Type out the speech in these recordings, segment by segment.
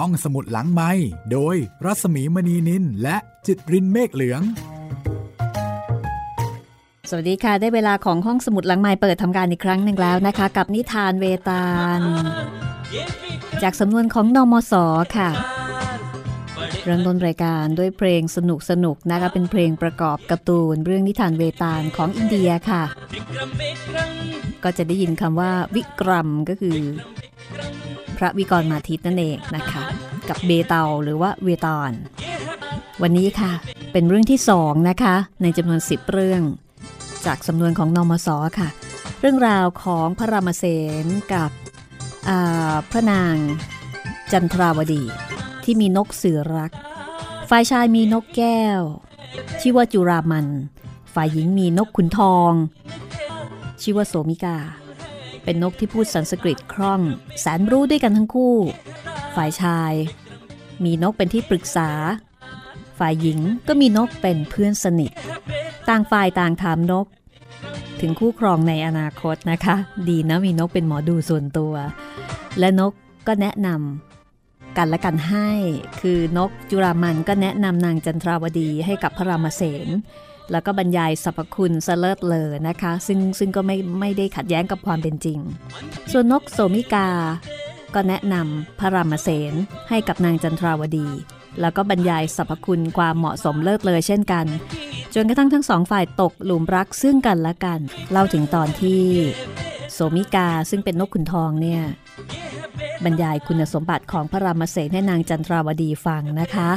ห้องสมุดหลังไม้โดยรัสมีมณีนินและจิตรินเมฆเหลือง สวัสดีค่ะ ได้เวลาของห้องสมุดหลังไม้เปิดทำการอีกครั้งหนึ่งแล้วนะคะ กับนิทานเวตาล จากสำนวนของนอมศค่ะเริ่มต้นรายการด้วยเพลงสนุกสนุกนะคะเป็นเพลงประกอบการ์ตูนเรื่องนิทานเวตาลของอินเดียค่ะ ก็จะได้ยินคำว่าวิกรัมก็คือ ระวิกรมาทิตนั่นเองนะคะ กับเบเตาหรือว่าเวตาลวันนี้ค่ะ เป็นเรื่องที่สองนะคะ ในจำนวนสิบเรื่อง จากสำนวนของนอมศค่ะ เรื่องราวของพระรามเสนกับพระนางจันทราวดีที่มีนกเสือรัก ฝ่ายชายมีนกแก้ว ชื่อว่าจุรามัน ฝ่ายหญิงมีนกขุนทอง ชื่อว่าโสมิกา เป็นนกที่พูดสันสกฤตคล่อง แสนรู้ด้วยกันทั้งคู่ ฝ่ายชาย มีนกเป็นที่ปรึกษา ฝ่ายหญิงก็มีนกเป็นเพื่อนสนิท ต่างฝ่ายต่างถามนก ถึงคู่ครองในอนาคตนะคะ ดีนะมีนกเป็นหมอดูส่วนตัว และนกก็แนะนำกันและกันให้ คือนกจุรามันก็แนะนำนางจันทราวดีให้กับพระรามเสน แล้วก็บรรยายสรรพคุณเสลิศเลยนะคะ ซึ่งซึ่งก็ไม่ไม่ได้ขัดแย้งกับความเป็นจริง ส่วนนกโสมิกา ก็แนะนำพระรามเสนให้กับนางจันทราวดี แล้วก็บรรยายสรรพคุณความเหมาะสมเลิศเลยเช่นกัน จนกระทั่งทั้งสองฝ่ายตกหลุมรักซึ่งกันและกัน เล่าถึงตอนที่โสมิกาซึ่งเป็นนกขุนทองเนี่ยบรรยายคุณสมบัติของพระรามเสนให้นางจันทราวดีฟังนะคะ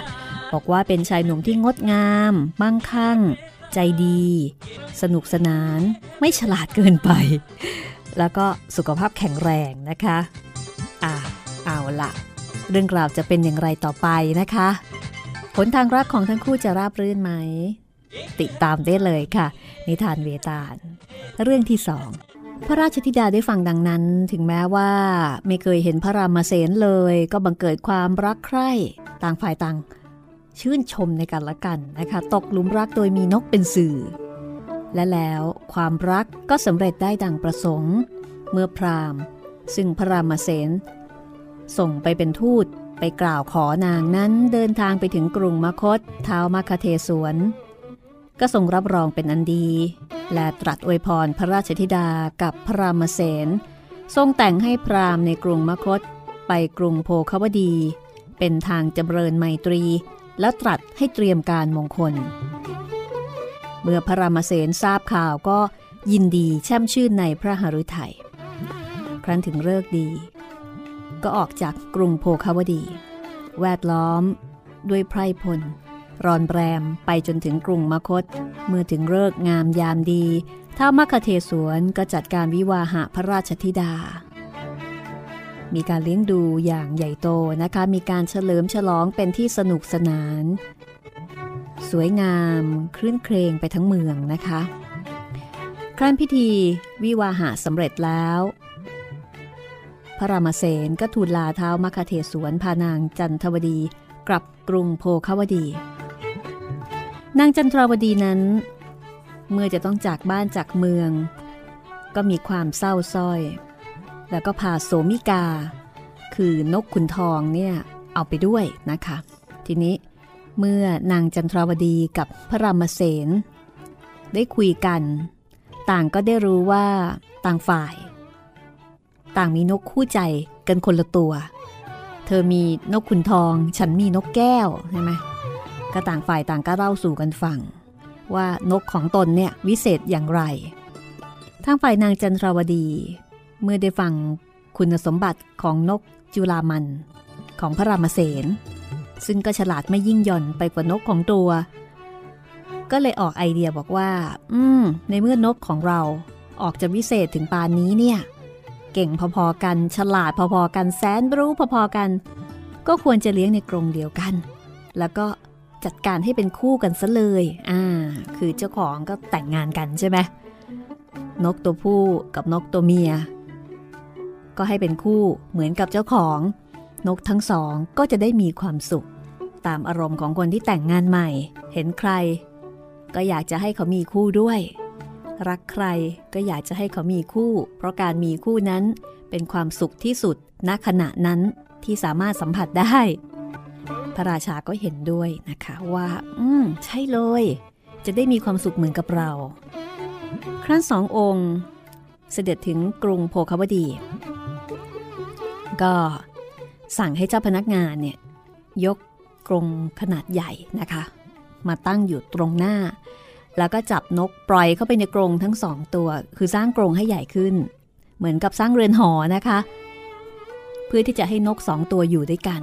บอกว่าเป็นชายหนุ่มที่งดงาม มั่งคั่ง ใจดี สนุกสนาน ไม่ฉลาดเกินไป แล้วก็สุขภาพแข็งแรงนะคะอ่าเอาละเรื่องราวจะเป็นอย่างไรต่อไปนะคะผลทางรักของทั้งคู่จะราบรื่นไหม ติดตามได้เลยค่ะ นิทานเวตาล เรื่องที่สองพระราชธิดาได้ฟังดังนั้น ถึงแม้ว่าไม่เคยเห็นพระรามเสนเลย ก็บังเกิดความรักใคร่ ต่างฝ่ายต่าง ชื่นชมในกันละกันนะคะ ตกหลุมรักโดยมีนกเป็นสื่อ และแล้วความรักก็สำเร็จได้ดังประสงค์ เมื่อพราหมณ์ซึ่งพระรามเสนส่งไปเป็นทูตไปกล่าวขอนางนั้นเดินทางไปถึงกรุงมคตเท้ามาคเทสวน ก็ทรงรับรองเป็นอันดี และตรัสอวยพรพระราชธิดากับพระรามเสนทรงแต่งให้พราหมณ์ในกรุงมคต ไปกรุงโพคาวดี เป็นทางจำเริญไมตรี และตรัสให้เตรียมการมงคล เมื่อพระรามเสนทราบข่าวก็ยินดีแช่มชื่นในพระหฤทัย ครั้นถึงเลิกดี ก็ออกจากกรุงโพคาวดี แวดล้อม ด้วยไพรพล รอนแรมไปจนถึงกรุงมคต เมื่อถึงเลิกงามยามดีท้าวมคเทศวนก็จัดการวิวาหะพระราชธิดา มีการเลี้ยงดูอย่างใหญ่โตนะคะ มีการเฉลิมฉลองเป็นที่สนุกสนาน สวยงามคลื่นเครงไปทั้งเมืองนะคะ ครั้นพิธีวิวาหะสำเร็จแล้ว พระรามเสนก็ทูลลาเท้ามคเทศวนพานางจันทวดีกลับกรุงโพคาวดี นางจันทราวดีนั้น เมื่อจะต้องจากบ้านจากเมือง ก็มีความเศร้าส้อย แล้วก็พาโสมิกา คือนกขุนทองเนี่ยเอาไปด้วยนะคะ ทีนี้เมื่อนางจันทราวดีกับพระรามเสนได้คุยกัน ต่างก็ได้รู้ว่าต่างฝ่าย ต่างมีนกคู่ใจกันคนละตัว เธอมีนกขุนทอง ฉันมีนกแก้วใช่ไหมก็ต่างฝ่ายต่างก็เล่าสู่กันฟัง ว่านกของตนเนี่ยวิเศษอย่างไรทางฝ่ายนางจันทราวดี เมื่อได้ฟังคุณสมบัติของนกจุลามันของพระรามเสนซึ่งก็ฉลาดไม่ยิ่งย่อนไปกว่านกของตัว ก็เลยออกไอเดียบอกว่า อืม ในเมื่อนกของเราออกจะวิเศษถึงปานนี้เนี่ย เก่งพอๆกัน ฉลาดพอๆกันแสนรู้พอๆกัน ก็ควรจะเลี้ยงในกรงเดียวกัน แล้วก็จัดการให้เป็นคู่กันซะเลย อ่า คือเจ้าของก็แต่งงานกันใช่ไหมนกตัวผู้กับนกตัวเมีย ก็ให้เป็นคู่เหมือนกับเจ้าของ นกทั้งสองก็จะได้มีความสุข ตามอารมณ์ของคนที่แต่งงานใหม่ เห็นใคร ก็อยากจะให้เขามีคู่ด้วย รักใครก็อยากจะให้เขามีคู่ เพราะการมีคู่นั้นเป็นความสุขที่สุดณขณะนั้นที่สามารถสัมผัสได้ พระราชาก็เห็นด้วยนะคะว่า อืม ใช่เลย จะได้มีความสุขเหมือนกับเรา ครั้นสององค์ เสด็จถึงกรุงโพคาวดี ก็สั่งให้เจ้าพนักงานเนี่ยยกกรงขนาดใหญ่นะคะ มาตั้งอยู่ตรงหน้า แล้วก็จับนกปล่อยเข้าไปในกรงทั้งสองตัว คือสร้างกรงให้ใหญ่ขึ้น เหมือนกับสร้างเรือนหอนะคะ เพื่อที่จะให้นกสองตัวอยู่ด้วยกัน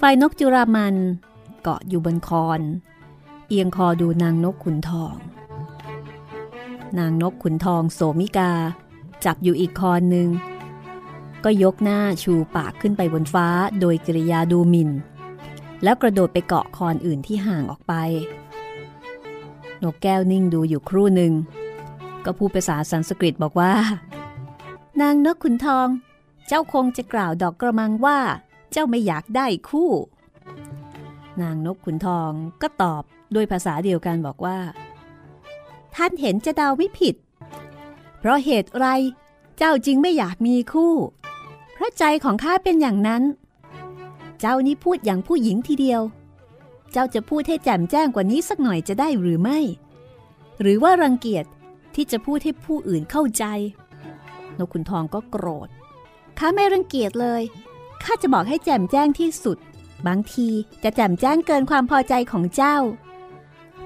ฝ่ายนกจุรามันเกาะอยู่บนคอนเอียงคอดูนางนกขุนทอง นางนกขุนทองโสมิกา จับอยู่อีกคอนหนึ่ง ก็ยกหน้าชูปากขึ้นไปบนฟ้าโดยกริยาดูหมิน่น แล้วกระโดดไปเกาะคอนอื่นที่ห่างออกไป นกแก้วนิ่งดูอยู่ครู่หนึ่ง ก็พูดภาษาสันสกฤตบอกว่า นางนกขุนทอง เจ้าคงจะกล่าวดอกกระมังว่า เจ้าไม่อยากได้คู่ นางนกขุนทองก็ตอบด้วยภาษาเดียวกันบอกว่า ท่านเห็นจะเดาไม่ผิด เพราะเหตุไรเจ้าจริงไม่อยากมีคู่ พราะใจของข้าเป็นอย่างนั้น เจ้านี่พูดอย่างผู้หญิงทีเดียว เจ้าจะพูดให้แจ่มแจ้งกว่านี้สักหน่อยจะได้หรือไม่ หรือว่ารังเกียจที่จะพูดให้ผู้อื่นเข้าใจ นกขุนทองก็โกรธ ข้าไม่รังเกียจเลย ข้าจะบอกให้แจ่มแจ้งที่สุด บางทีจะแจ่มแจ้งเกินความพอใจของเจ้า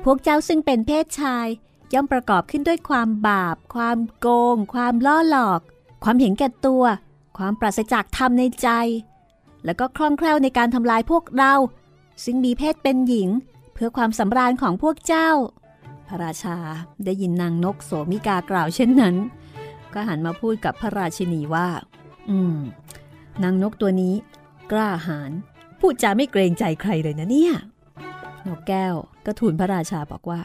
พวกเจ้าซึ่งเป็นเพศชาย ย่อมประกอบขึ้นด้วยความบาป ความโกง ความล่อหลอก ความเห็นแก่ตัว ความปราศจากธรรมในใจ แล้วก็คล่องแคล่วในการทำลายพวกเรา ซึ่งมีเพศเป็นหญิง เพื่อความสำราญของพวกเจ้า พระราชาได้ยินนางนกโสมิกากล่าวเช่นนั้น ก็หันมาพูดกับพระราชินีว่า อืม นางนกตัวนี้ กล้าหาญพูดจาไม่เกรงใจใครเลยนะเนี่ย นกแก้วก็ทูลพระราชาบอกว่า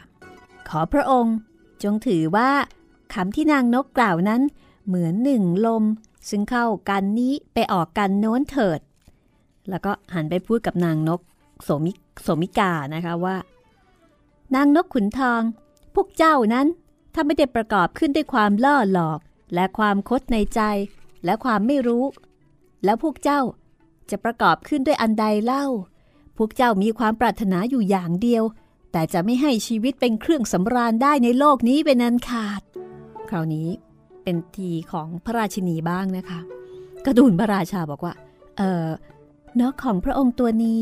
ขอพระองค์จงถือว่าคำที่นางนกกล่าวนั้น เหมือนหนึ่งลม ซึ่งเข้ากันนี้ไปออกกันโน้นเถิด แล้วก็หันไปพูดกับนางนกโสมิโสมิกานะคะว่า นางนกขุนทอง พวกเจ้านั้นถ้าไม่ได้ประกอบขึ้นด้วยความล่อหลอก และความคดในใจ และความไม่รู้ แล้วพวกเจ้าจะประกอบขึ้นด้วยอันใดเล่า พวกเจ้ามีความปรารถนาอยู่อย่างเดียว แต่จะไม่ให้ชีวิตเป็นเครื่องสำราญได้ในโลกนี้เป็นอันขาด คราวนี้ เป็นทีของพระราชินีบ้างนะคะกระดูนพระราชาบอกว่า เออนกของพระองค์ตัวนี้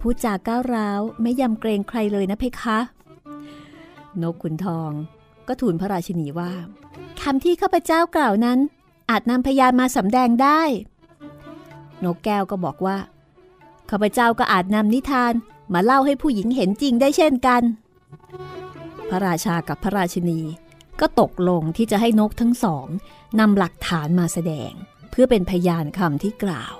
พูดจากก้าวร้าวไม่ยำเกรงใครเลยนะเพคะ นกขุนทองก็ทูลพระราชินีว่าคำที่ข้าพเจ้ากล่าวนั้น อาจนำพยานมาสำแดงได้ นกแก้วก็บอกว่าข้าพเจ้าก็อาจนำนิทานมาเล่าให้ผู้หญิงเห็นจริงได้เช่นกัน พระราชากับพระราชินี ก็ตกลงที่จะให้นกทั้งสองนำหลักฐานมาแสดง เพื่อเป็นพยานคำที่กล่าว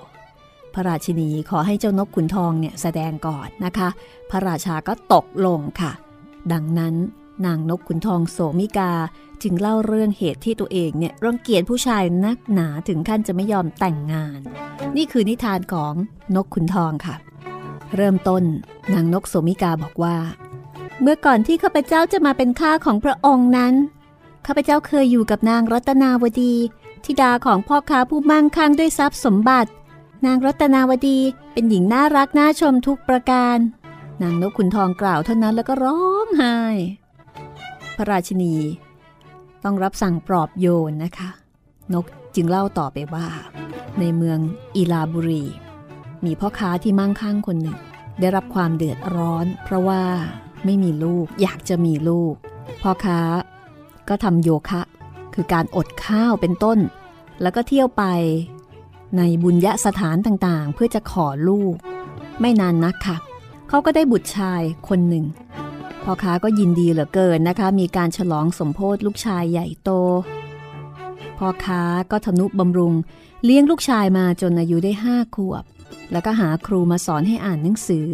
พระราชินีขอให้เจ้านกขุนทองเนี่ยแสดงก่อนนะคะ พระราชาก็ตกลงค่ะ ดังนั้นนางนกขุนทองโสมิกาจึงเล่าเรื่องเหตุที่ตัวเองเนี่ยรังเกียจผู้ชายนักหนาถึงขั้นจะไม่ยอมแต่งงาน นี่คือนิทานของนกขุนทองค่ะ เริ่มต้นนางนกโสมิกาบอกว่า เมื่อก่อนที่ข้าพเจ้าจะมาเป็นข้าของพระองค์นั้น ข้าพเจ้าเคยอยู่กับนางรัตนาวดี ธิดาของพ่อค้าผู้มั่งคั่งด้วยทรัพย์สมบัติ นางรัตนาวดีเป็นหญิงน่ารักน่าชมทุกประการ นางนกขุนทองกล่าวเท่านั้นแล้วก็ร้องไห้ พระราชินี ต้องรับสั่งปลอบโยนนะคะ นกจึงเล่าต่อไปว่า ในเมืองอีลาบุรี มีพ่อค้าที่มั่งคั่งคนหนึ่ง ได้รับความเดือดร้อน เพราะว่าไม่มีลูกอยากจะมีลูกพ่อค้า ก็ทำโยคะ คือการอดข้าวเป็นต้น แล้วก็เที่ยวไปในบุญยสถานต่างๆ เพื่อจะขอลูก ไม่นานนักค่ะ เขาก็ได้บุตรชายคนหนึ่งพ่อค้าก็ยินดีเหลือเกินนะคะ มีการฉลองสมโพธลูกชายใหญ่โต พ่อค้าก็ทนุบำรุง เลี้ยงลูกชายมาจนอายุได้ห้าขวบ แล้วก็หาครูมาสอนให้อ่านหนังสือ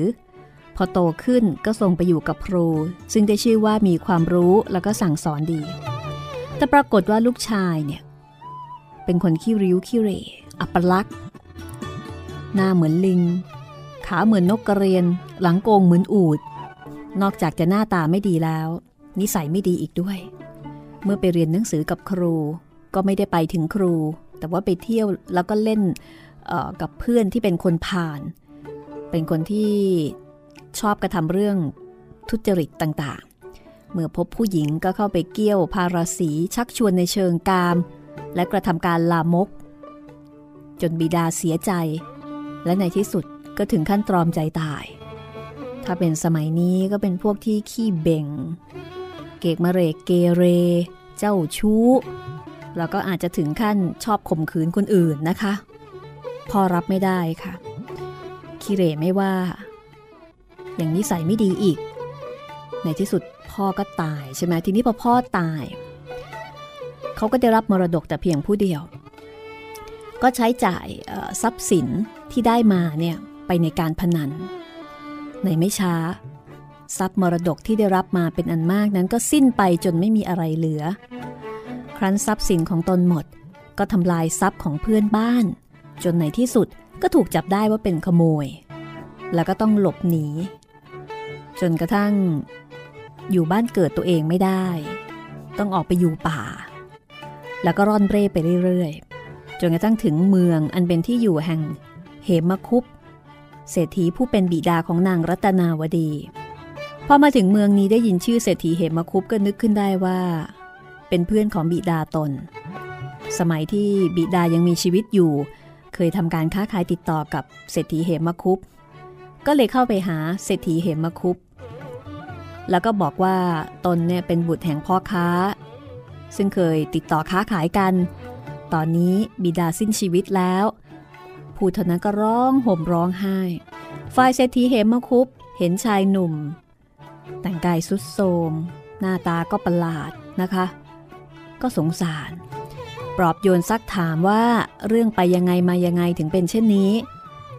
พอโตขึ้นก็ส่งไปอยู่กับครู ซึ่งได้ชื่อว่ามีความรู้แล้วก็สั่งสอนดี แต่ปรากฏว่าลูกชายเนี่ย เป็นคนขี้ริ้วขี้เรอัปลักษณ์หน้าเหมือนลิง ขาเหมือนนกกระเรียน หลังโกงเหมือนอูด นอกจากจะหน้าตาไม่ดีแล้ว นิสัยไม่ดีอีกด้วย เมื่อไปเรียนหนังสือกับครู ก็ไม่ได้ไปถึงครู แต่ว่าไปเที่ยวแล้วก็เล่นกับเพื่อนที่เป็นคนผ่าน เป็นคนที่ ชอบกระทำเรื่องทุจริตต่างๆ เมื่อพบผู้หญิงก็เข้าไปเกี่ยวพาราสีชักชวนในเชิงกาม และกระทำการลามก จนบิดาเสียใจ และในที่สุดก็ถึงขั้นตรอมใจตาย ถ้าเป็นสมัยนี้ก็เป็นพวกที่ขี้เบ่ง เกกมะเรกเกเร เจ้าชู้ แล้วก็อาจจะถึงขั้นชอบข่มขืนคนอื่นนะคะพ่อรับไม่ได้ค่ะ คิเรไม่ว่า ย่างนิสัยไม่ดีอีก ในที่สุดพ่อก็ตายใช่ไหมทีนี้พอพ่อตาย เขาก็ได้รับมรดกแต่เพียงผู้เดียว ก็ใช้จ่ายทรัพย์สินที่ได้มาเนี่ยไปในการพนัน ในไม่ช้า ทรัพย์มรดกที่ได้รับมาเป็นอันมากนั้นก็สิ้นไปจนไม่มีอะไรเหลือ ครั้นทรัพย์สินของตนหมด ก็ทำลายทรัพย์ของเพื่อนบ้าน จนในที่สุดก็ถูกจับได้ว่าเป็นขโมย แล้วก็ต้องหลบหนี จนกระทั่ง อยู่บ้านเกิดตัวเองไม่ได้ ต้องออกไปอยู่ป่า แล้วก็ร่อนเร่ไปเรื่อยๆ จนกระทั่งถึงเมืองอันเป็นที่อยู่แห่งเหมคุปเศรษฐีผู้เป็นบิดาของนางรัตนาวดี พอมาถึงเมืองนี้ได้ยินชื่อเศรษฐีเหมคุปก็นึกขึ้นได้ว่า เป็นเพื่อนของบิดาตน สมัยที่บิดายังมีชีวิตอยู่ เคยทำการค้าขายติดต่อกับเศรษฐีเหมคุปก็เลยเข้าไปหาเศรษฐีเหมคุป แล้วก็บอกว่าตนเนี่ยเป็นบุตรแห่งพ่อค้า ซึ่งเคยติดต่อค้าขายกัน ตอนนี้บิดาสิ้นชีวิตแล้วผู้ท่านั้นก็ร้องห่มร้องไห้ ฝ่ายเศรษฐีเหมคุปเห็นชายหนุ่ม แต่งกายสุดโทมหน้าตาก็ประหลาดนะคะ ก็สงสาร ปลอบโยนซักถามว่าเรื่องไปยังไงมายังไงถึงเป็นเช่นนี้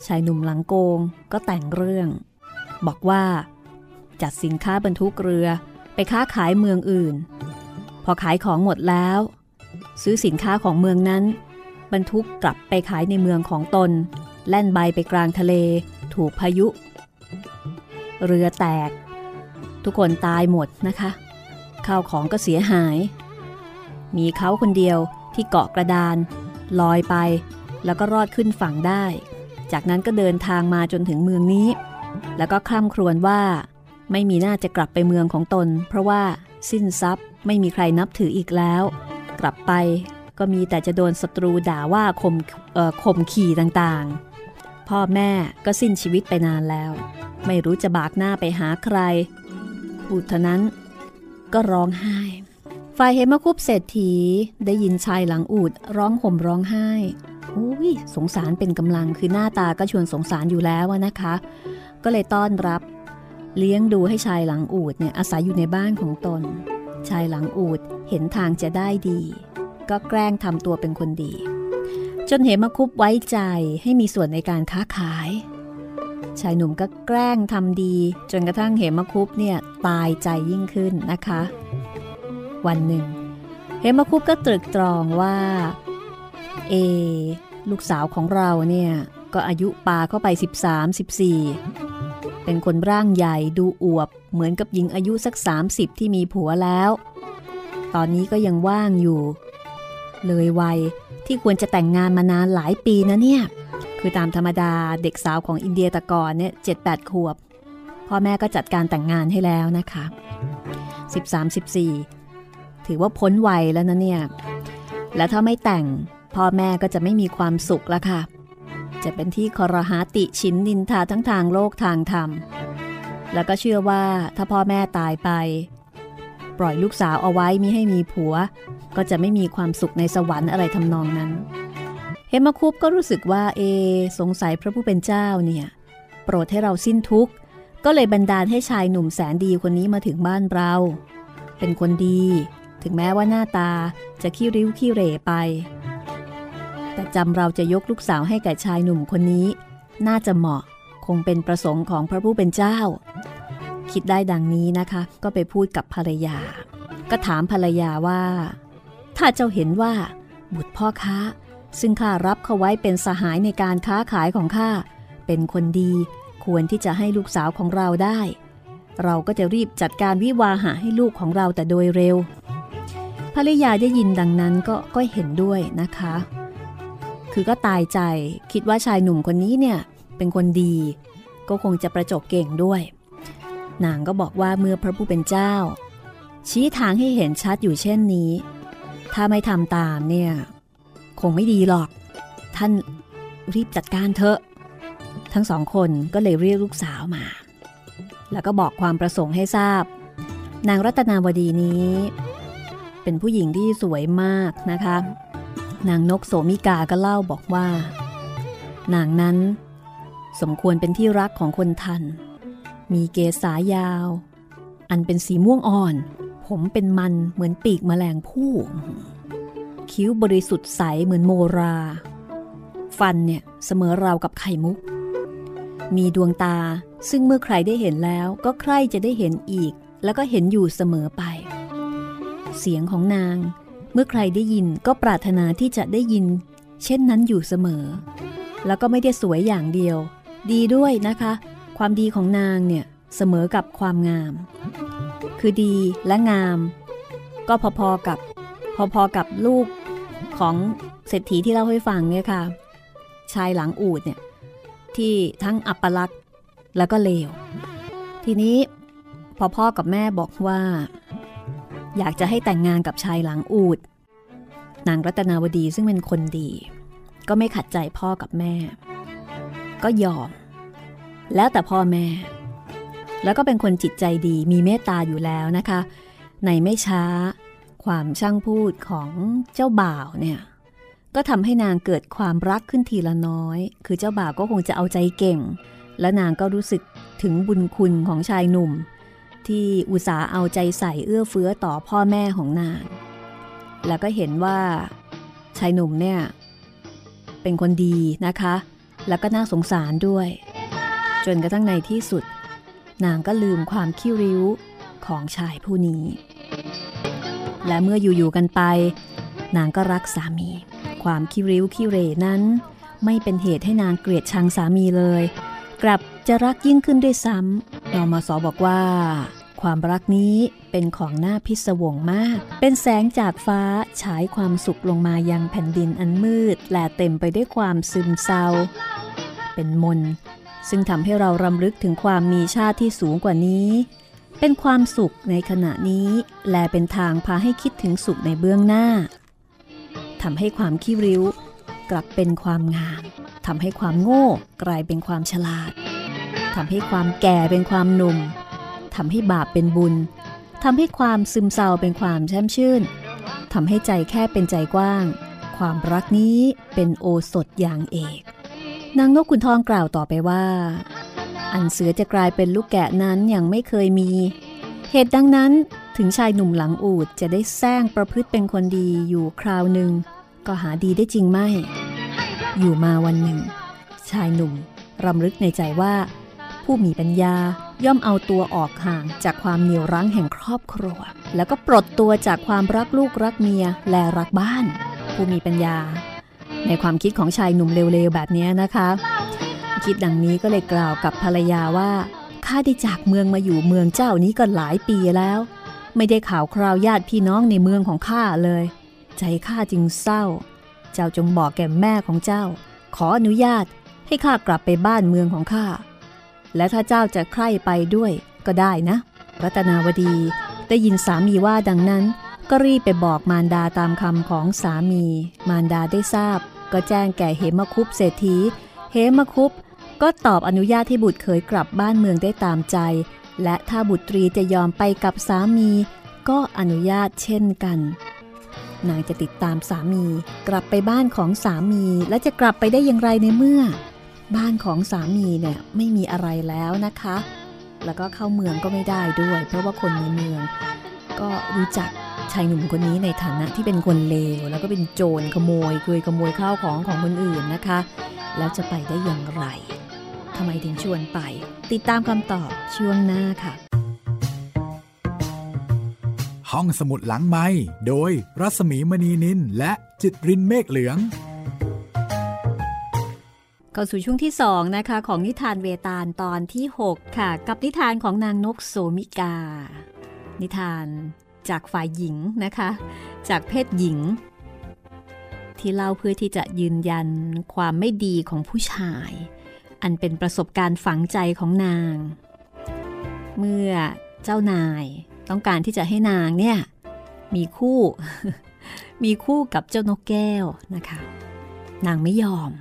ชายหนุ่มหลังโกงก็แต่งเรื่อง บอกว่า จัดสินค้าบรรทุกเรือไปค้าขายเมืองอื่น พอขายของหมดแล้ว ซื้อสินค้าของเมืองนั้น บรรทุกกลับไปขายในเมืองของตน แล่นใบไปกลางทะเล ถูกพายุ เรือแตก ทุกคนตายหมดนะคะข้าวของก็เสียหาย มีเขาคนเดียวที่เกาะกระดาน ลอยไป แล้วก็รอดขึ้นฝั่งได้ จากนั้นก็เดินทางมาจนถึงเมืองนี้ แล้วก็คล่ำครวญว่า ไม่มีน่าจะกลับไปเมืองของตน เพราะว่าสิ้นทรัพย์ไม่มีใครนับถืออีกแล้ว กลับไปก็มีแต่จะโดนศัตรูด่าว่าข่มข่มขี่ต่างๆ พ่อแม่ก็สิ้นชีวิตไปนานแล้ว ไม่รู้จะบากหน้าไปหาใครพูดเท่านั้นก็ร้องไห้ ฝ่ายเฮมคุปเศรษฐีได้ยินชายหลังอูดร้องห่มร้องไห้อุ้ยสงสารเป็นกำลังคือหน้าตาก็ชวนสงสารอยู่แล้วนะคะ ก็เลยต้อนรับ เลี้ยงดูให้ชายหลังอูดเนี่ยอาศัยอยู่ในบ้านของตน ชายหลังอูดเห็นทางจะได้ดี ก็แกล้งทำตัวเป็นคนดี จนเหมคุปไว้ใจให้มีส่วนในการค้าขาย ชายหนุ่มก็แกล้งทำดี จนกระทั่งเหมคุปเนี่ยตายใจยิ่งขึ้นนะคะ วันหนึ่ง เหมคุปก็ตรึกตรองว่าเอ ลูกสาวของเราเนี่ยก็อายุปาเข้าไป 13-14 เป็นคนร่างใหญ่ดูอวบ เหมือนกับหญิงอายุสัก 30 ที่มีผัวแล้ว ตอนนี้ก็ยังว่างอยู่ เลยวัยที่ควรจะแต่งงานมานานหลายปีนะเนี่ย คือตามธรรมดาเด็กสาวของอินเดียตะกอนเนี่ยเจ็ดแปดขวบ พ่อแม่ก็จัดการแต่งงานให้แล้วนะคะ 13-14 ถือว่าพ้นวัยแล้วนะเนี่ย แล้วถ้าไม่แต่งพ่อแม่ก็จะไม่มีความสุขละค่ะ จะเป็นที่คอรหาติชินนินทาทั้งทางโลกทางธรรม แล้วก็เชื่อว่าถ้าพ่อแม่ตายไป ปล่อยลูกสาวเอาไว้มิให้มีผัว ก็จะไม่มีความสุขในสวรรค์อะไรทำนองนั้น เฮมาคุปก็รู้สึกว่าเอ สงสัยพระผู้เป็นเจ้าเนี่ย โปรดให้เราสิ้นทุกข์ ก็เลยบันดาลให้ชายหนุ่มแสนดีคนนี้มาถึงบ้านเรา เป็นคนดี ถึงแม้ว่าหน้าตาจะขี้ริ้วขี้เหร่ไป แต่จำเราจะยกลูกสาวให้แก่ชายหนุ่มคนนี้ น่าจะเหมาะคงเป็นประสงค์ของพระผู้เป็นเจ้า คิดได้ดังนี้นะคะ ก็ไปพูดกับภรรยา ก็ถามภรรยาว่า ถ้าเจ้าเห็นว่า บุตรพ่อค้า ซึ่งข้ารับเขาไว้เป็นสหายในการค้าขายของข้าเป็นคนดีควรที่จะให้ลูกสาวของเราได้ เราก็จะรีบจัดการวิวาหาให้ลูกของเราแต่โดยเร็วภรรยาได้ยินดังนั้นก็ก็เห็นด้วยนะคะ คืคือก็ตายใจ คิดว่าชายหนุ่มคนนี้เนี่ยเป็นคนดี ก็คงจะประจบเก่งด้วย นางก็บอกว่าเมื่อพระผู้เป็นเจ้า ชี้ทางให้เห็นชัดอยู่เช่นนี้ ถ้าไม่ทำตามเนี่ยคงไม่ดีหรอก ท่านรีบจัดการเถอะ ทั้งสองคนก็เลยเรียกลูกสาวมา แล้วก็บอกความประสงค์ให้ทราบ นางรัตนาวดีนี้ เป็นผู้หญิงที่สวยมากนะคะ นางนกโสมิกาก็เล่าบอกว่า นางนั้น สมควรเป็นที่รักของคนทัน มีเกศายาว อันเป็นสีม่วงอ่อน ผมเป็นมันเหมือนปีกแมลงผู้คิ้วบริสุทธิ์ใสเหมือนโมรา ฟันเนี่ยเสมอราวกับไข่มุก มีดวงตาซึ่งเมื่อใครได้เห็นแล้วก็ใครจะได้เห็นอีก แล้วก็เห็นอยู่เสมอไป เสียงของนาง มื่อใครได้ยินก็ปรารถนาที่จะได้ยิน เช่นนั้นอยู่เสมอ แล้วก็ไม่ได้สวยอย่างเดียว ดีด้วยนะคะ ความดีของนางเนี่ยเสมอกับความงาม คือดีและงาม ก็พอๆกับ พอๆกับลูกของเศรษฐีที่เล่าให้ฟังเนี่ยค่ะ ชายหลังอูดเนี่ยที่ทั้งอัปลักษณ์แล้วก็เลว ทีนี้พอพ่อกับแม่บอกว่า อยากจะให้แต่งงานกับชายหลังอูดนางรัตนาวดีซึ่งเป็นคนดี ก็ไม่ขัดใจพ่อกับแม่ ก็ยอม แล้วแต่พ่อแม่ แล้วก็เป็นคนจิตใจดีมีเมตตาอยู่แล้วนะคะ ในไม่ช้า ความช่างพูดของเจ้าบ่าวเนี่ยก็ทำให้นางเกิดความรักขึ้นทีละน้อย คือเจ้าบ่าวก็คงจะเอาใจเก่ง และนางก็รู้สึกถึงบุญคุณของชายหนุ่ม ที่อุตส่าห์เอาใจใส่เอื้อเฟื้อต่อพ่อแม่ของนาง แล้วก็เห็นว่าชายหนุ่มเนี่ย เป็นคนดีนะคะ แล้วก็น่าสงสารด้วย จนกระทั่งในที่สุด นางก็ลืมความคิ้วริ้วของชายผู้นี้ และเมื่ออยู่ ๆ กันไป นางก็รักสามี ความคิริ้วคิเรนั้น ไม่เป็นเหตุให้นางเกลียดชังสามีเลย กลับจะรักยิ่งขึ้นด้วยซ้ำนอมสอบอกว่า ความรักนี้เป็นของหน้าพิศวงมาก เป็นแสงจากฟ้าฉายความสุขลงมายังแผ่นดินอันมืด และเต็มไปด้วยความซึมเศร้า เป็นมน ซึ่งทำให้เรารำลึกถึงความมีชาติที่สูงกว่านี้ เป็นความสุขในขณะนี้ และเป็นทางพาให้คิดถึงสุขในเบื้องหน้าทำให้ความขี้ริ้ว กลับเป็นความงามทำให้ความโง่กลายเป็นความฉลาดทำให้ความแก่เป็นความหนุ่ม ทำให้บาปเป็นบุญทำให้ความซึมเศร้าเป็นความแช่มชื่นทำให้ใจแค่เป็นใจกว้าง ความรักนี้เป็นโอสถอย่างเอก นางนกขุนทองกล่าวต่อไปว่า อันเสือจะกลายเป็นลูกแกะนั้นยังไม่เคยมี เหตุดังนั้นถึงชายหนุ่มหลังอูดจะได้แซงประพฤติเป็นคนดีอยู่คราวหนึ่ง ก็หาดีได้จริงไม่ อยู่มาวันหนึ่ง ชายหนุ่มรำลึกในใจว่า ผู้มีปัญญาย่อมเอาตัวออกห่างจากความเหนียวรั้งแห่งครอบครัว แล้วก็ปลดตัวจากความรักลูกรักเมียและรักบ้าน ผู้มีปัญญา ในความคิดของชายหนุ่มเร็วๆแบบนี้นะคะ คิดดังนี้ก็เลยกล่าวกับภรรยาว่าข้าได้จากเมืองมาอยู่เมืองเจ้านี้ก็หลายปีแล้ว ไม่ได้ข่าวคราวญาติพี่น้องในเมืองของข้าเลย ใจข้าจึงเศร้า เจ้าจงบอกแก่แม่ของเจ้า ขออนุญาตให้ข้ากลับไปบ้านเมืองของข้า และถ้าเจ้าจะใคร่ไปด้วยก็ได้นะ รัตนาวดีได้ยินสามีว่าดังนั้น ก็รีบไปบอกมารดาตามคำของสามี มารดาได้ทราบ ก็แจ้งแก่เหมคุปเศรษฐีเหมคุปก็ตอบอนุญาตให้บุตรเขยกลับบ้านเมืองได้ตามใจ และถ้าบุตรีจะยอมไปกับสามี ก็อนุญาตเช่นกัน นางจะติดตามสามี กลับไปบ้านของสามีและจะกลับไปได้อย่างไรในเมื่อ บ้านของสามีเนี่ยไม่มีอะไรแล้วนะคะ แล้วก็เข้าเมืองก็ไม่ได้ด้วย เพราะว่าคนในเมือง ก็รู้จักชายหนุ่มคนนี้ในฐานะที่เป็นคนเลว แล้วก็เป็นโจรขโมยเคยขโมยข้าวของของคนอื่นนะคะ แล้วจะไปได้อย่างไรทำไมถึงชวนไป ติดตามคำตอบช่วงหน้าค่ะ ห้องสมุดหลังไม้โดยรัศมีมณีนินและจิตรินเมฆเหลือง เข้าสู่ช่วงที่2นะคะของนิทานเวตาลตอนที่ 6 ค่ะ กับนิทานของนางนกโสมิกา นิทานจากฝ่ายหญิงนะคะ จากเพศหญิง ที่เล่าเพื่อที่จะยืนยันความไม่ดีของผู้ชาย อันเป็นประสบการณ์ฝังใจของนาง เมื่อเจ้านายต้องการที่จะให้นางเนี่ยมีคู่ มีคู่กับเจ้านกแก้วนะคะ นางไม่ยอม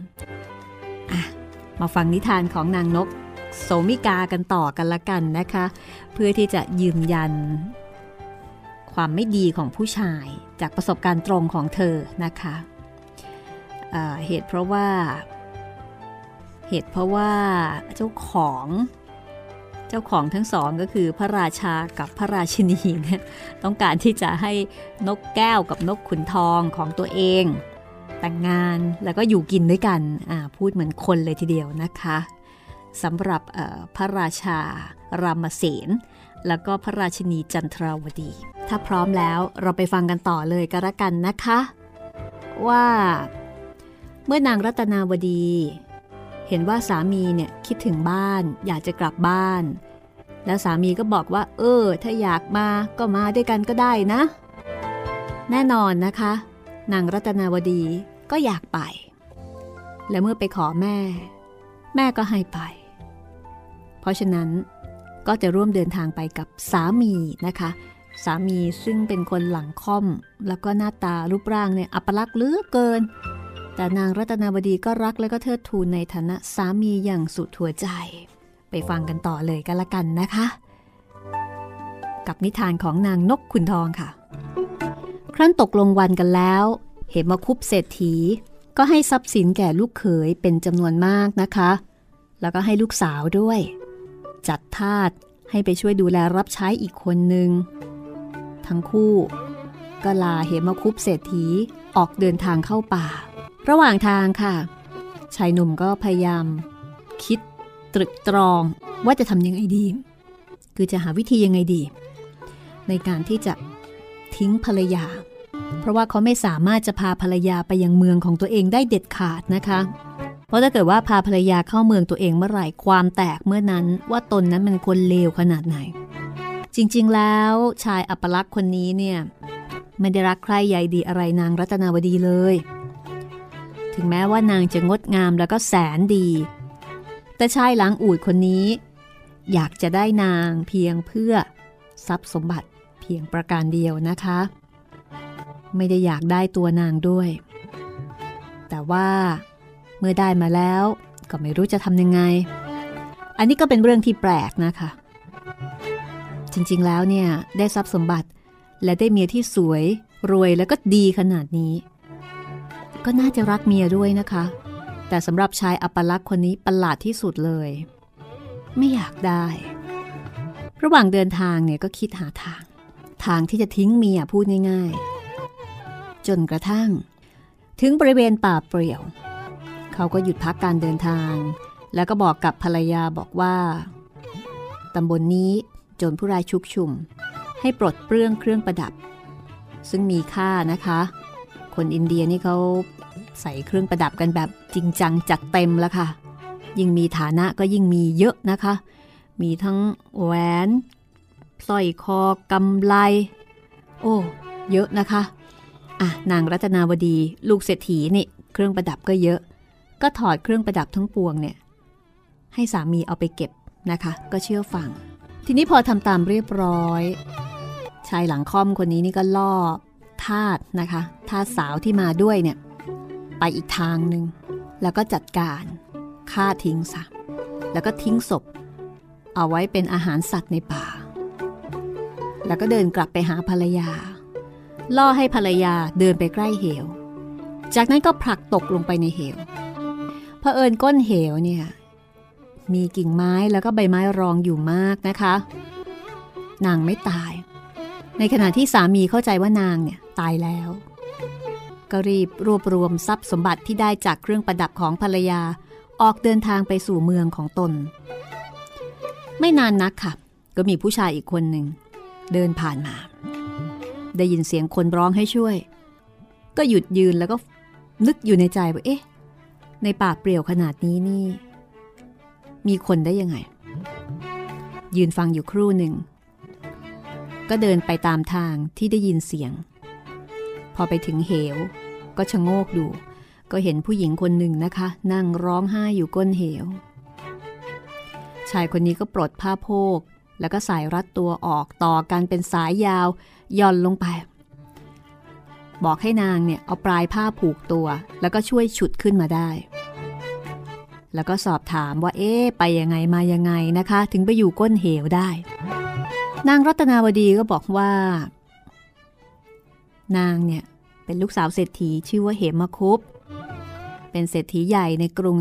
มาฟังนิทานของนางนกโสมิกากันต่อกันละกันนะคะ เพื่อที่จะยืนยัน ความไม่ดีของผู้ชายจากประสบการณ์ตรงของเธอนะคะเเหตุเพราะว่า เหตุเพราะว่าเจ้าของเจ้าของทั้งสองก็คือพระราชากับพระราชินีเนี่ยต้องการที่จะให้นกแก้วกับนกขุนทองของตัวเอง แต่งงานแล้วก็อยู่กินด้วยกันพูดเหมือนคนเลยทีเดียวนะคะสำหรับพระราชารามเสนแล้วก็พระราชินีจันทราวดี ถ้าพร้อมแล้วเราไปฟังกันต่อเลยก็แล้วกันนะคะ ว่าเมื่อนางรัตนาวดี เห็นว่าสามีเนี่ยคิดถึงบ้านอยากจะกลับบ้าน แล้วสามีก็บอกว่า เออ ถ้าอยากมาก็มาด้วยกันก็ได้นะ แน่นอนนะคะ นางรัตนาวดีก็อยากไป และเมื่อไปขอแม่ แม่ก็ให้ไป เพราะฉะนั้นก็จะร่วมเดินทางไปกับสามีนะคะ สามีซึ่งเป็นคนหลังค่อม แล้วก็หน้าตารูปร่างเนี่ยอัปลักษณ์เลือเกิน แต่นางรัตนาวดีก็รักและก็เทิดทูนในฐานะสามีอย่างสุดหัวใจ ไปฟังกันต่อเลยกันละกันนะคะ กับนิทานของนางนกขุนทองค่ะ ครั้นตกลงวันกันแล้ว เหมมาคุบเศรษฐี ก็ให้ทรัพย์สินแก่ลูกเขยเป็นจำนวนมากนะคะ แล้วก็ให้ลูกสาวด้วย จัดทาสให้ไปช่วยดูแลรับใช้อีกคนหนึ่งทั้งคู่ ก็ลาเหมมาคุบเศรษฐีออกเดินทางเข้าป่า ระหว่างทางค่ะ ชายหนุ่มก็พยายาม คิดตรึกตรองว่าจะทำยังไงดี คือจะหาวิธียังไงดี ในการที่จะ ทิ้งภรรยา เพราะว่าเขาไม่สามารถจะพาภรรยาไปยังเมืองของตัวเองได้เด็ดขาดนะคะ เพราะถ้าเกิดว่าพาภรรยาเข้าเมืองตัวเองเมื่อไหร่ความแตกเมื่อนั้นว่าตนนั้นเป็นคนเลวขนาดไหน จริงๆแล้วชายอัปลักษณ์คนนี้เนี่ยไม่ได้รักใครใหญ่ดีอะไรนางรัตนาวดีเลย ถึงแม้ว่านางจะงดงามแล้วก็แสนดี แต่ชายหลังอูดคนนี้ อยากจะได้นางเพียงเพื่อทรัพย์สมบัติ พียงประการเดียวนะคะ ไม่ได้อยากได้ตัวนางด้วย แต่ว่าเมื่อได้มาแล้ว ก็ไม่รู้จะทำยังไง อันนี้ก็เป็นเรื่องที่แปลกนะคะ จริงๆแล้วเนี่ยได้ทรัพย์สมบัติและได้เมียที่สวยรวยแล้วก็ดีขนาดนี้ ก็น่าจะรักเมียด้วยนะคะ แต่สำหรับชายอัปลักษณ์คนนี้ประหลาดที่สุดเลย ไม่อยากได้ ระหว่างเดินทางเนี่ยก็คิดหาทาง ทางที่จะทิ้งเมียพูดง่ายๆ จนกระทั่ง ถึงบริเวณป่าเปลี่ยว เขาก็หยุดพักการเดินทาง แล้วก็บอกกับภรรยาบอกว่าตำบลนนี้จรผู้ร้ายชุกชุม ให้ปลดเปลื้องเครื่องประดับ ซึ่งมีค่านะคะ คนอินเดียนี่เขาใส่เครื่องประดับกันแบบจริงจังจัดเต็มแล้วค่ะ ยิ่งมีฐานะก็ยิ่งมีเยอะนะคะ มีทั้งแหวน สร้อยคอกำไล โอ้ เยอะนะคะ อะ นางรัตนาวดี ลูกเศรษฐีนี่ เครื่องประดับก็เยอะ ก็ถอดเครื่องประดับทั้งปวงเนี่ย ให้สามีเอาไปเก็บนะคะ ก็เชื่อฟัง ทีนี้พอทำตามเรียบร้อย ชายหลังค่อมคนนี้นี่ก็ล่อทาสนะคะทาสสาวที่มาด้วยเนี่ย ไปอีกทางหนึ่งแล้วก็จัดการฆ่าทิ้งซะแล้วก็ทิ้งศพ เอาไว้เป็นอาหารสัตว์ในป่า แล้วก็เดินกลับไปหาภรรยา ล่อให้ภรรยาเดินไปใกล้เหว จากนั้นก็ผลักตกลงไปในเหวเผอิญก้นเหวเนี่ยมีกิ่งไม้แล้วก็ใบไม้รองอยู่มากนะคะ นางไม่ตาย ในขณะที่สามีเข้าใจว่านางเนี่ยตายแล้ว ก็รีบรวบรวมทรัพย์สมบัติที่ได้จากเครื่องประดับของภรรยาออกเดินทางไปสู่เมืองของตน ไม่นานนักค่ะ ก็มีผู้ชายอีกคนหนึ่ง เดินผ่านมา ได้ยินเสียงคนร้องให้ช่วย ก็หยุดยืนแล้วก็นึกอยู่ในใจว่าเอ๊ะ ในป่าเปลี่ยวขนาดนี้นี่ มีคนได้ยังไง ยืนฟังอยู่ครู่หนึ่ง ก็เดินไปตามทางที่ได้ยินเสียง พอไปถึงเหว ก็ชะโงกดู ก็เห็นผู้หญิงคนหนึ่งนะคะ นั่งร้องไห้อยู่ก้นเหว ชายคนนี้ก็ปลดผ้าโพก แล้วก็สายรัดตัวออกต่อกันเป็นสายยาวย่อนลงไป บอกให้นางเนี่ยเอาปลายผ้าผูกตัว แล้วก็ช่วยฉุดขึ้นมาได้ แล้วก็สอบถามว่าเอ๊ไปยังไงมายังไงนะคะ ถึงไปอยู่ก้นเหวได้ นางรัตนาวดีก็บอกว่า นางเนี่ยเป็นลูกสาวเศรษฐีชื่อว่าเหมคุปเป็นเศรษฐีใหญ่ในกรุง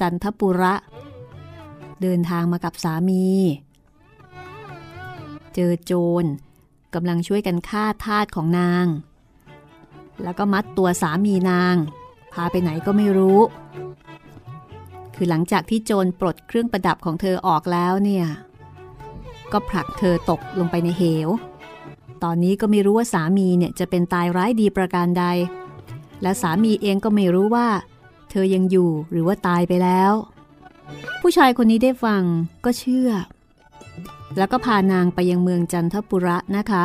จันทปุระ เดินทางมากับสามี เจอโจรกำลังช่วยกันฆ่าทาสของนาง แล้วก็มัดตัวสามีนาง พาไปไหนก็ไม่รู้ คือหลังจากที่โจรปลดเครื่องประดับของเธอออกแล้วเนี่ย ก็ผลักเธอตกลงไปในเหว ตอนนี้ก็ไม่รู้ว่าสามีเนี่ยจะเป็นตายร้ายดีประการใด และสามีเองก็ไม่รู้ว่า เธอยังอยู่หรือว่าตายไปแล้ว ผู้ชายคนนี้ได้ฟังก็เชื่อ แล้วก็พานางไปยังเมืองจันทปุระนะคะ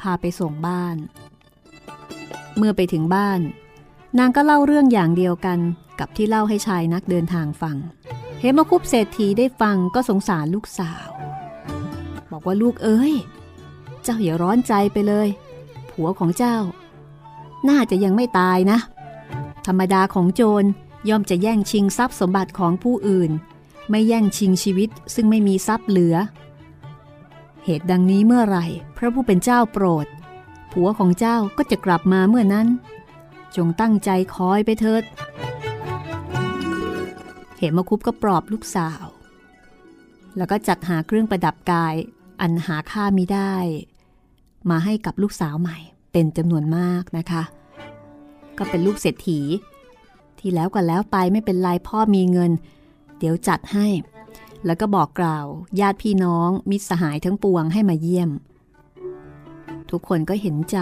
พาไปส่งบ้าน เมื่อไปถึงบ้าน นางก็เล่าเรื่องอย่างเดียวกันกับที่เล่าให้ชายนักเดินทางฟัง เฮมคุปเศรษฐีได้ฟังก็สงสารลูกสาว บอกว่าลูกเอ้ย เจ้าอย่าร้อนใจไปเลย ผัวของเจ้า น่าจะยังไม่ตายนะ ธรรมดาของโจรย่อมจะแย่งชิงทรัพย์สมบัติของผู้อื่น ไม่แย่งชิงชีวิตซึ่งไม่มีทรัพย์เหลือ เหตุดังนี้เมื่อไหร่ พระผู้เป็นเจ้าโปรด ผัวของเจ้าก็จะกลับมาเมื่อนั้น จงตั้งใจคอยไปเถิดเหมคุปก็ปลอบลูกสาว แล้วก็จัดหาเครื่องประดับกายอันหาค่ามิได้ มาให้กับลูกสาวใหม่ เป็นจำนวนมากนะคะ ก็เป็นลูกเศรษฐี ที่แล้วก็แล้วไปไม่เป็นไรพ่อมีเงิน เดี๋ยวจัดให้ แล้วก็บอกกล่าว ญาติพี่น้อง มิตรสหายทั้งปวงให้มาเยี่ยม ทุกคนก็เห็นใจ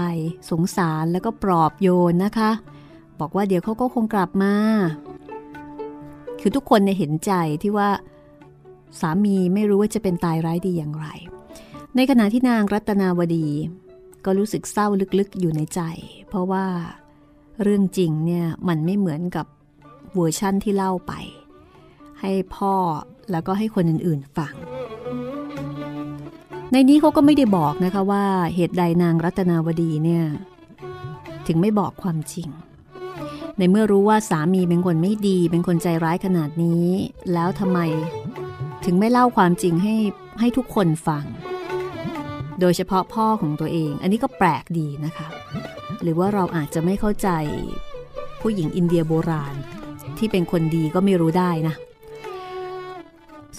สงสารแล้วก็ปลอบโยนนะคะ บอกว่าเดี๋ยวเขาก็คงกลับมา คือทุกคนเนี่ยเห็นใจที่ว่า สามีไม่รู้ว่าจะเป็นตายร้ายดีอย่างไร ในขณะที่นางรัตนาวดี ก็รู้สึกเศร้าลึกๆอยู่ในใจ เพราะว่าเรื่องจริงเนี่ยมันไม่เหมือนกับเวอร์ชั่นที่เล่าไป ให้พ่อ แล้วก็ให้คนอื่นๆฟัง ในนี้เขาก็ไม่ได้บอกนะคะว่าเหตุใดนางรัตนาวดีเนี่ย ถึงไม่บอกความจริง ในเมื่อรู้ว่าสามีเป็นคนไม่ดี เป็นคนใจร้ายขนาดนี้ แล้วทำไมถึงไม่เล่าความจริงให้ให้ทุกคนฟัง โดยเฉพาะพ่อของตัวเอง อันนี้ก็แปลกดีนะคะ หรือว่าเราอาจจะไม่เข้าใจผู้หญิงอินเดียโบราณที่เป็นคนดีก็ไม่รู้ได้นะ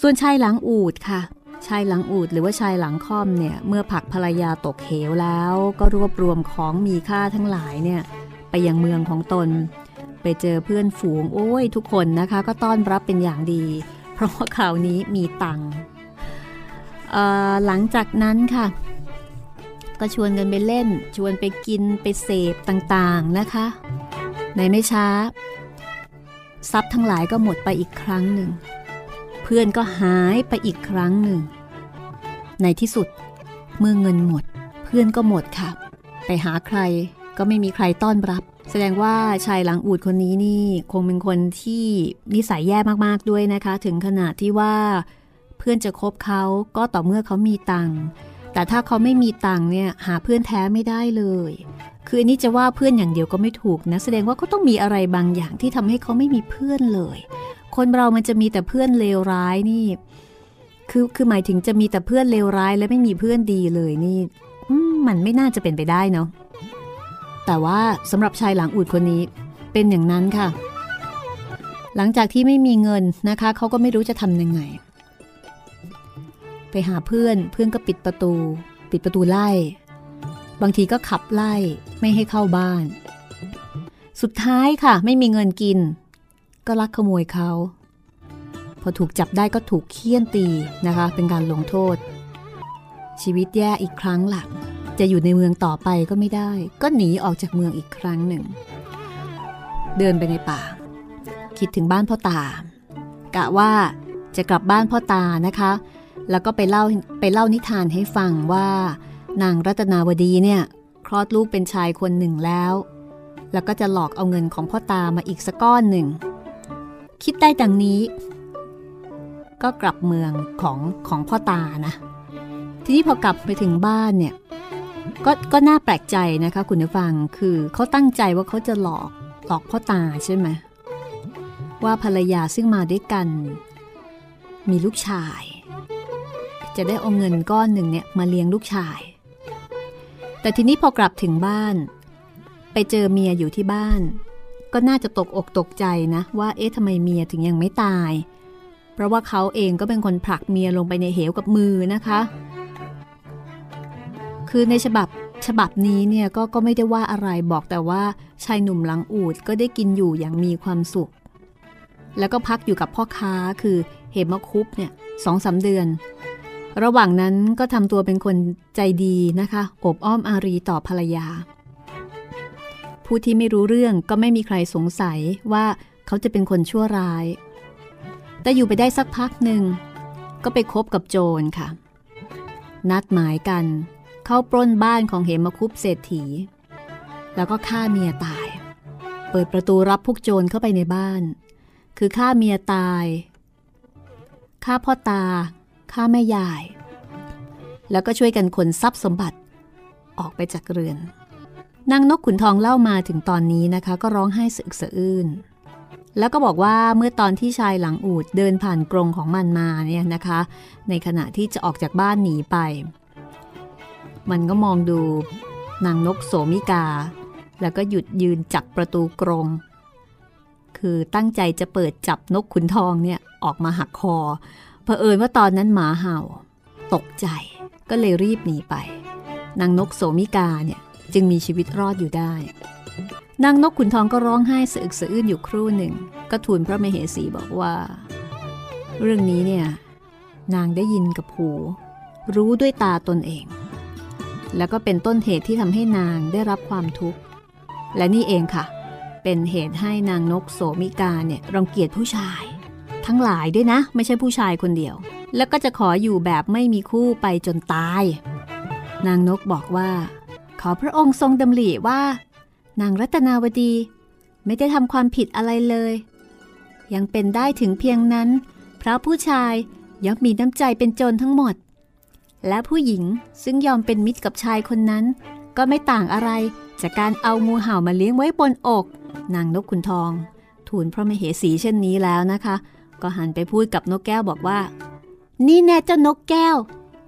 ส่วนชายหลังอูดค่ะ ชายหลังอูดหรือว่าชายหลังค่อมเนี่ย เมื่อผักภรรยาตกเหวแล้ว ก็รวบรวมของมีค่าทั้งหลายเนี่ย ไปยังเมืองของตน ไปเจอเพื่อนฝูง โอ้ย ทุกคนนะคะ ก็ต้อนรับเป็นอย่างดี เพราะว่าคราวนี้มีตังค์หลังจากนั้นค่ะ ก็ชวนกันไปเล่น ชวนไปกินไปเสพต่างๆนะคะ ในไม่ช้าทรัพย์ทั้งหลายก็หมดไปอีกครั้งหนึ่ง พื่อนก็หายไปอีกครั้งหนึ่ง ในที่สุดเมื่อเงินหมด เพื่อนก็หมดค่ะ ไปหาใครก็ไม่มีใครต้อนรับ แสดงว่าชายหลังอูดคนนี้นี่คงเป็นคนที่นิสัยแย่มากๆด้วยนะคะ ถึงขนาดที่ว่า เพื่อนจะคบเขาก็ต่อเมื่อเขามีตังค์แต่ถ้าเขาไม่มีตังค์เนี่ยหาเพื่อนแท้ไม่ได้เลย คืออันนี้จะว่าเพื่อนอย่างเดียวก็ไม่ถูกนะ แสดงว่าเขาต้องมีอะไรบางอย่างที่ทำให้เขาไม่มีเพื่อนเลย คนเรามันจะมีแต่เพื่อนเลวร้ายนี่ คือคือหมายถึงจะมีแต่เพื่อนเลวร้าย และไม่มีเพื่อนดีเลยนี่มันไม่น่าจะเป็นไปได้เนาะแต่ว่าสำหรับชายหลังอูดคนนี้เป็นอย่างนั้นค่ะ หลังจากที่ไม่มีเงินนะคะเขาก็ไม่รู้จะทำยังไง ไปหาเพื่อนเพื่อนก็ปิดประตู ปิดประตูไล่ บางทีก็ขับไล่ไม่ให้เข้าบ้าน สุดท้ายค่ะ ไม่มีเงินกิน ก็ลักขโมยเขา พอถูกจับได้ก็ถูกเคี่ยนตีนะคะ เป็นการลงโทษ ชีวิตแย่อีกครั้งหลักจะอยู่ในเมืองต่อไปก็ไม่ได้ ก็หนีออกจากเมืองอีกครั้งหนึ่ง เดินไปในป่า คิดถึงบ้านพ่อตากะว่าจะกลับบ้านพ่อตานะคะ แล้วก็ไปเล่าไปเล่านิทานให้ฟังว่า นางรัตนาวดีเนี่ยคลอดลูกเป็นชายคนหนึ่งแล้ว แล้วก็จะหลอกเอาเงินของพ่อตามาอีกสักก้อนหนึ่ง คิดได้ดังนี้ ก็กลับเมืองของของพ่อตานะ ทีนี้พอกลับไปถึงบ้านเนี่ยก็ก็น่าแปลกใจนะคะคุณผู้ฟังคือเขาตั้งใจว่าเขาจะหลอกหลอกพ่อตาใช่ไหมว่าภรรยาซึ่งมาด้วยกัน มีลูกชาย จะได้เอาเงินก้อนหนึ่งเนี่ยมาเลี้ยงลูกชาย แต่ทีนี้พอกลับถึงบ้าน ไปเจอเมียอยู่ที่บ้าน ก็น่าจะตกอกตกใจนะว่าเอ๊ะทำไมเมียถึงยังไม่ตาย เพราะว่าเขาเองก็เป็นคนผลักเมียลงไปในเหวกับมือนะคะ คือในฉบับฉบับนี้เนี่ยก็ก็ไม่ได้ว่าอะไรบอกแต่ว่าชายหนุ่มหลังอูดก็ได้กินอยู่อย่างมีความสุข แล้วก็พักอยู่กับพ่อค้าคือเหมคุปเนี่ยสองสาเดือน ระหว่างนั้นก็ทำตัวเป็นคนใจดีนะคะอบอ้อมอารีต่อภรรยา ผู้ที่ไม่รู้เรื่องก็ไม่มีใครสงสัยว่าเขาจะเป็นคนชั่วร้าย แต่อยู่ไปได้สักพักหนึ่ง ก็ไปคบกับโจรค่ะ นัดหมายกัน เข้าปล้นบ้านของเหมคุปเศรษฐี แล้วก็ฆ่าเมียตาย เปิดประตูรับพวกโจรเข้าไปในบ้าน คือฆ่าเมียตายฆ่าพ่อตาฆ่าแม่ยาย แล้วก็ช่วยกันขนทรัพย์สมบัติออกไปจากเรือน นางนกขุนทองเล่ามาถึงตอนนี้นะคะ ก็ร้องไห้สึกสะอื้นแล้วก็บอกว่าเมื่อตอนที่ชายหลังอูดเดินผ่านกรงของมันมาเนี่ยนะคะ ในขณะที่จะออกจากบ้านหนีไป มันก็มองดูนางนกโสมิกา แล้วก็หยุดยืนจับประตูกรง คือตั้งใจจะเปิดจับนกขุนทองเนี่ยออกมาหักคอเผอิญว่าตอนนั้นหมาเห่า ตกใจก็เลยรีบหนีไป นางนกโสมิกาเนี่ย จึงมีชีวิตรอดอยู่ได้ นางนกขุนทองก็ร้องไห้สะอึกสะอื้นอยู่ครู่หนึ่ง ก็ทูลพระมเหสีบอกว่า เรื่องนี้เนี่ย นางได้ยินกับหู รู้ด้วยตาตนเอง แล้วก็เป็นต้นเหตุที่ทำให้นางได้รับความทุกข์ และนี่เองค่ะ เป็นเหตุให้นางนกโสมิกาเนี่ยรังเกียจผู้ชาย ทั้งหลายด้วยนะ ไม่ใช่ผู้ชายคนเดียว แล้วก็จะขออยู่แบบไม่มีคู่ไปจนตาย นางนกบอกว่า ขอพระองค์ทรงดำริว่า นางรัตนาวดีไม่ได้ทำความผิดอะไรเลย ยังเป็นได้ถึงเพียงนั้นเพราะผู้ชายย่อมมีน้ำใจเป็นโจรทั้งหมด และผู้หญิงซึ่งยอมเป็นมิตรกับชายคนนั้น ก็ไม่ต่างอะไรจากการเอางูเห่ามาเลี้ยงไว้บนอก นางนกขุนทอง ทูลพระมเหสีเช่นนี้แล้วนะคะ ก็หันไปพูดกับนกแก้วบอกว่า นี่แน่เจ้านกแก้ว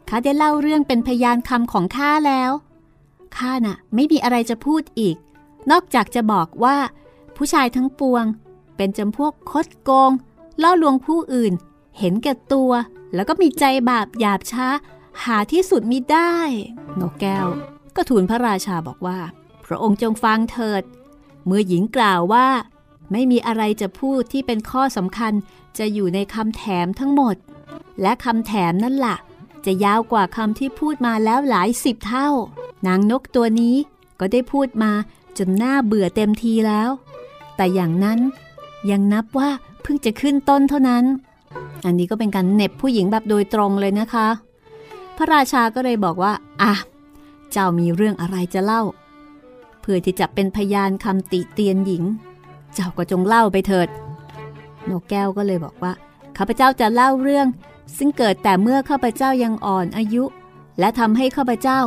ข้าได้เล่าเรื่องเป็นพยานคำของข้าแล้ว ข้าน่ะไม่มีอะไรจะพูดอีก นอกจากจะบอกว่า ผู้ชายทั้งปวง เป็นจำพวกคดโกง ล่อลวงผู้อื่น เห็นแก่ตัว แล้วก็มีใจบาปหยาบช้า หาที่สุดมิได้ นกแก้ว ก็ทูลพระราชาบอกว่า พระองค์จงฟังเถิด เมื่อหญิงกล่าวว่า ไม่มีอะไรจะพูดที่เป็นข้อสำคัญจะอยู่ในคำแถมทั้งหมด และคำแถมนั่นละ่ะ จะยาวกว่าคำที่พูดมาแล้วหลายสิบเท่า นางนกตัวนี้ก็ได้พูดมาจนหน้าเบื่อเต็มทีแล้ว แต่อย่างนั้นยังนับว่าเพิ่งจะขึ้นต้นเท่านั้น อันนี้ก็เป็นการเน็บผู้หญิงแบบโดยตรงเลยนะคะ พระราชาก็เลยบอกว่า อะ เจ้ามีเรื่องอะไรจะเล่า เพื่อที่จะเป็นพยานคำติเตียนหญิง เจ้าก็จงเล่าไปเถิด นกแก้วก็เลยบอกว่าข้าพเจ้าจะเล่าเรื่อง ซึ่งเกิดแต่เมื่อข้าพเจ้ายังอ่อนอายุ และทำให้ข้าพเจ้า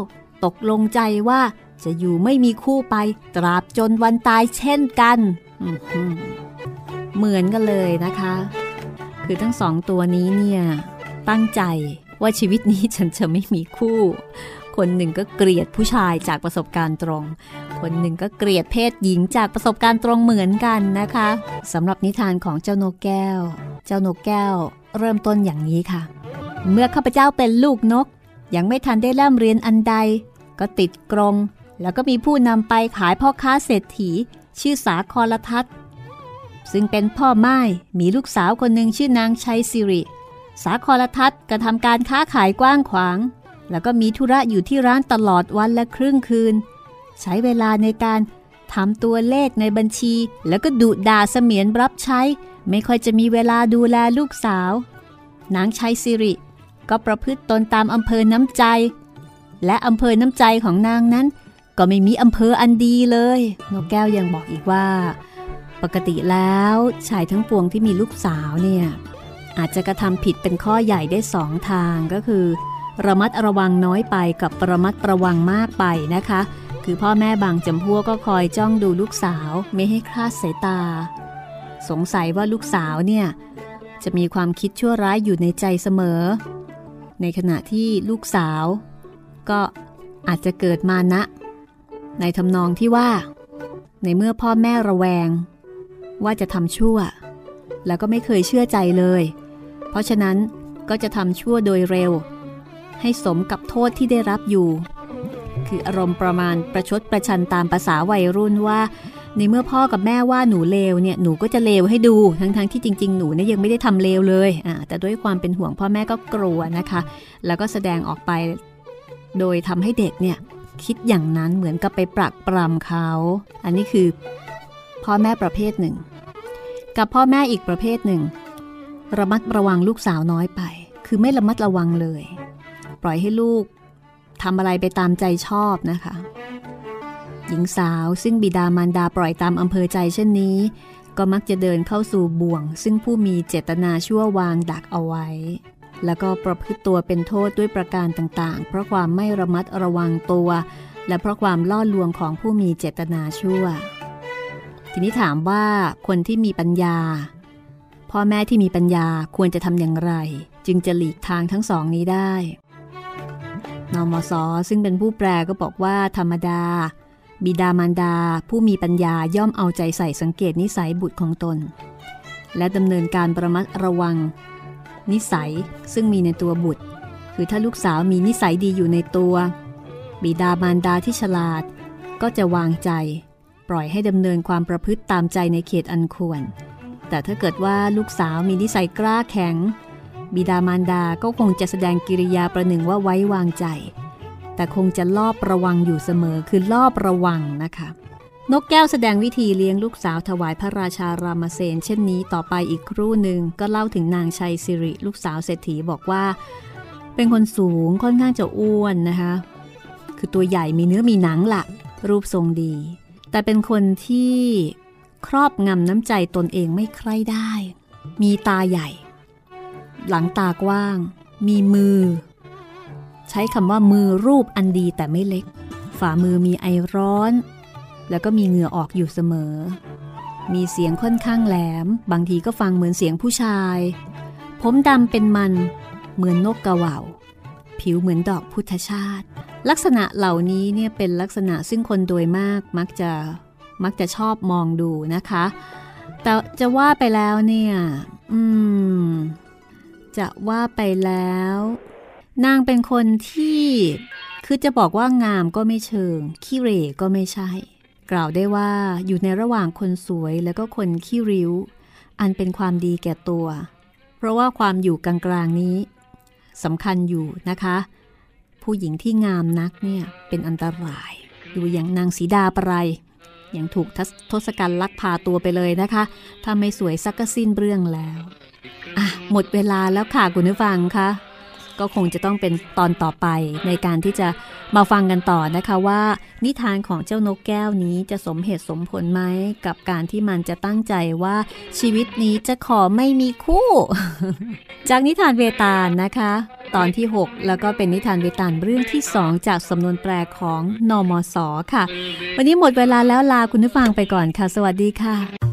ตกลงใจว่าจะอยู่ไม่มีคู่ไปตราบจนวันตายเช่นกัน เหมือนกันเลยนะคะ คือทั้งสองตัวนี้เนี่ย ตั้งใจว่าชีวิตนี้ฉันจะไม่มีคู่ คนหนึ่งก็เกลียดผู้ชายจากประสบการณ์ตรง คนหนึ่งก็เกลียดเพศหญิงจากประสบการณ์ตรงเหมือนกันนะคะสำหรับนิทานของเจ้านกแก้ว เจ้านกแก้ว เริ่มต้นอย่างนี้ค่ะ เมื่อข้าพเจ้าเป็นลูกนก ยังไม่ทันได้เริ่มเรียนอันใด ก็ติดกรง แล้วก็มีผู้นำไปขายพ่อค้าเศรษฐี ชื่อสาครทัศซึ่งเป็นพ่อไม้มีลูกสาวคนหนึ่งชื่อนางชัยสิริ สาครทัศน์ก็ทำการค้าขายกว้างขวาง แล้วก็มีธุระอยู่ที่ร้านตลอดวันและครึ่งคืน ใช้เวลาในการ ทำตัวเลขในบัญชี แล้วก็ดุด่าเสมียนรับใช้ ไม่ค่อยจะมีเวลาดูแลลูกสาว นางชัยสิริ ก็ประพฤติตนตามอำเภอน้ำใจ และอำเภอน้ำใจของนางนั้น ก็ไม่มีอำเภออันดีเลย นกแก้วยังบอกอีกว่า ปกติแล้วชายทั้งปวงที่มีลูกสาวเนี่ยอาจจะกระทำผิดเป็นข้อใหญ่ได้สองทางก็คือ ระมัดระวังน้อยไปกับประมัดระวังมากไปนะคะ คือพ่อแม่บางจำพวกก็คอยจ้องดูลูกสาวไม่ให้คลาดสายตา สงสัยว่าลูกสาวเนี่ย จะมีความคิดชั่วร้ายอยู่ในใจเสมอ ในขณะที่ลูกสาว ก็อาจจะเกิดมานะ ในทำนองที่ว่า ในเมื่อพ่อแม่ระแวง ว่าจะทำชั่ว แล้วก็ไม่เคยเชื่อใจเลย เพราะฉะนั้นก็จะทำชั่วโดยเร็ว ให้สมกับโทษที่ได้รับอยู่ คืออารมณ์ประมาณประชดประชันตามภาษาวัยรุ่นว่า ในเมื่อพ่อกับแม่ว่าหนูเลวเนี่ยหนูก็จะเลวให้ดู ทั้งๆทที่จริง ๆ หนูเนี่ยยังไม่ได้ทำเลวเลยอ่าแต่ด้วยความเป็นห่วงพ่อแม่ก็กลัวนะคะ แล้วก็แสดงออกไป โดยทำให้เด็กเนี่ยคิดอย่างนั้นเหมือนกับไปปรักปรำเขา อันนี้คือ พ่อแม่ประเภทหนึ่ง กับพ่อแม่อีกประเภทหนึ่ง ระมัดระวังลูกสาวน้อยไป คือไม่ระมัดระวังเลย ปล่อยให้ลูก ทำอะไรไปตามใจชอบนะคะ หญิงสาวซึ่งบิดามารดาปล่อยตามอำเภอใจเช่นนี้ ก็มักจะเดินเข้าสู่บ่วง ซึ่งผู้มีเจตนาชั่ววางดักเอาไว้ แล้วก็ประพฤติตัวเป็นโทษด้วยประการต่างๆ เพราะความไม่ระมัดระวังตัว และเพราะความล่อลวงของผู้มีเจตนาชั่ว ทีนี้ถามว่าคนที่มีปัญญา พ่อแม่ที่มีปัญญาควรจะทำอย่างไร จึงจะหลีกทางทั้งสองนี้ได้ นมสซึ่งเป็นผู้แปลก็บอกว่าธรรมดา บิดามารดา ผู้มีปัญญาย่อมเอาใจใส่สังเกตนิสัยบุตรของตน และดำเนินการประมัดระวัง นิสัยซึ่งมีในตัวบุตร คือถ้าลูกสาวมีนิสัยดีอยู่ในตัว บิดามารดาที่ฉลาด ก็จะวางใจ ปล่อยให้ดำเนินความประพฤติตามใจในเขตอันควร แต่ถ้าเกิดว่าลูกสาวมีนิสัยกล้าแข็ง บิดามารดาก็คงจะแสดงกิริยาประหนึ่งว่าไว้วางใจ แต่คงจะลอบระวังอยู่เสมอคือลอบระวังนะคะ นกแก้วแสดงวิธีเลี้ยงลูกสาวถวายพระราชารามเสนเช่นนี้ต่อไปอีกครู่หนึ่งก็เล่าถึงนางชัยสิริลูกสาวเศรษฐีบอกว่า เป็นคนสูงค่อนข้างจะอ้วนนะคะ คือตัวใหญ่มีเนื้อมีหนังละรูปทรงดี แต่เป็นคนที่ครอบงำน้ำใจตนเองไม่ใคร่ได้ มีตาใหญ่ หลังตากว้าง มีมือ ใช้คำว่ามือรูปอันดีแต่ไม่เล็ก ฝ่ามือมีไอร้อน แล้วก็มีเหงื่อออกอยู่เสมอ มีเสียงค่อนข้างแหลม บางทีก็ฟังเหมือนเสียงผู้ชาย ผมดำเป็นมัน เหมือนนกกระว่าผิวเหมือนดอกพุทธชาติ ลักษณะเหล่านี้เนี่ยเป็นลักษณะซึ่งคนโดยมากมักจะมักจะชอบมองดูนะคะ แต่จะว่าไปแล้วเนี่ย อืม จะว่าไปแล้ว นางเป็นคนที่ คือจะบอกว่างามก็ไม่เชิง ขี้เร่ก็ไม่ใช่ กล่าวได้ว่าอยู่ในระหว่างคนสวยแล้วก็คนขี้ริ้ว อันเป็นความดีแก่ตัว เพราะว่าความอยู่กลางๆนี้สำคัญอยู่นะคะ ผู้หญิงที่งามนักเนี่ยเป็นอันตราย ดูอย่างนางสีดาปรายอย่างถูกทศกัณฐ์ลักพาตัวไปเลยนะคะ ถ้าไม่สวยสักก็สิ้นเรื่องแล้ว หมดเวลาแล้วค่ะคุณผู้ฟังคะก็คงจะต้องเป็นตอนต่อไปในการที่จะมาฟังกันต่อนะคะว่า นิทานของเจ้านกแก้วนี้จะสมเหตุสมผลไหมกับการที่มันจะตั้งใจว่าชีวิตนี้จะขอไม่มีคู่ จากนิทานเวตาลนะคะ ตอนที่ 6 แล้วก็เป็นนิทานเวตาลเรื่องที่ 2 จากสำนวนแปลของนอมศค่ะ วันนี้หมดเวลาแล้วลาคุณผู้ฟังไปก่อนค่ะ สวัสดีค่ะ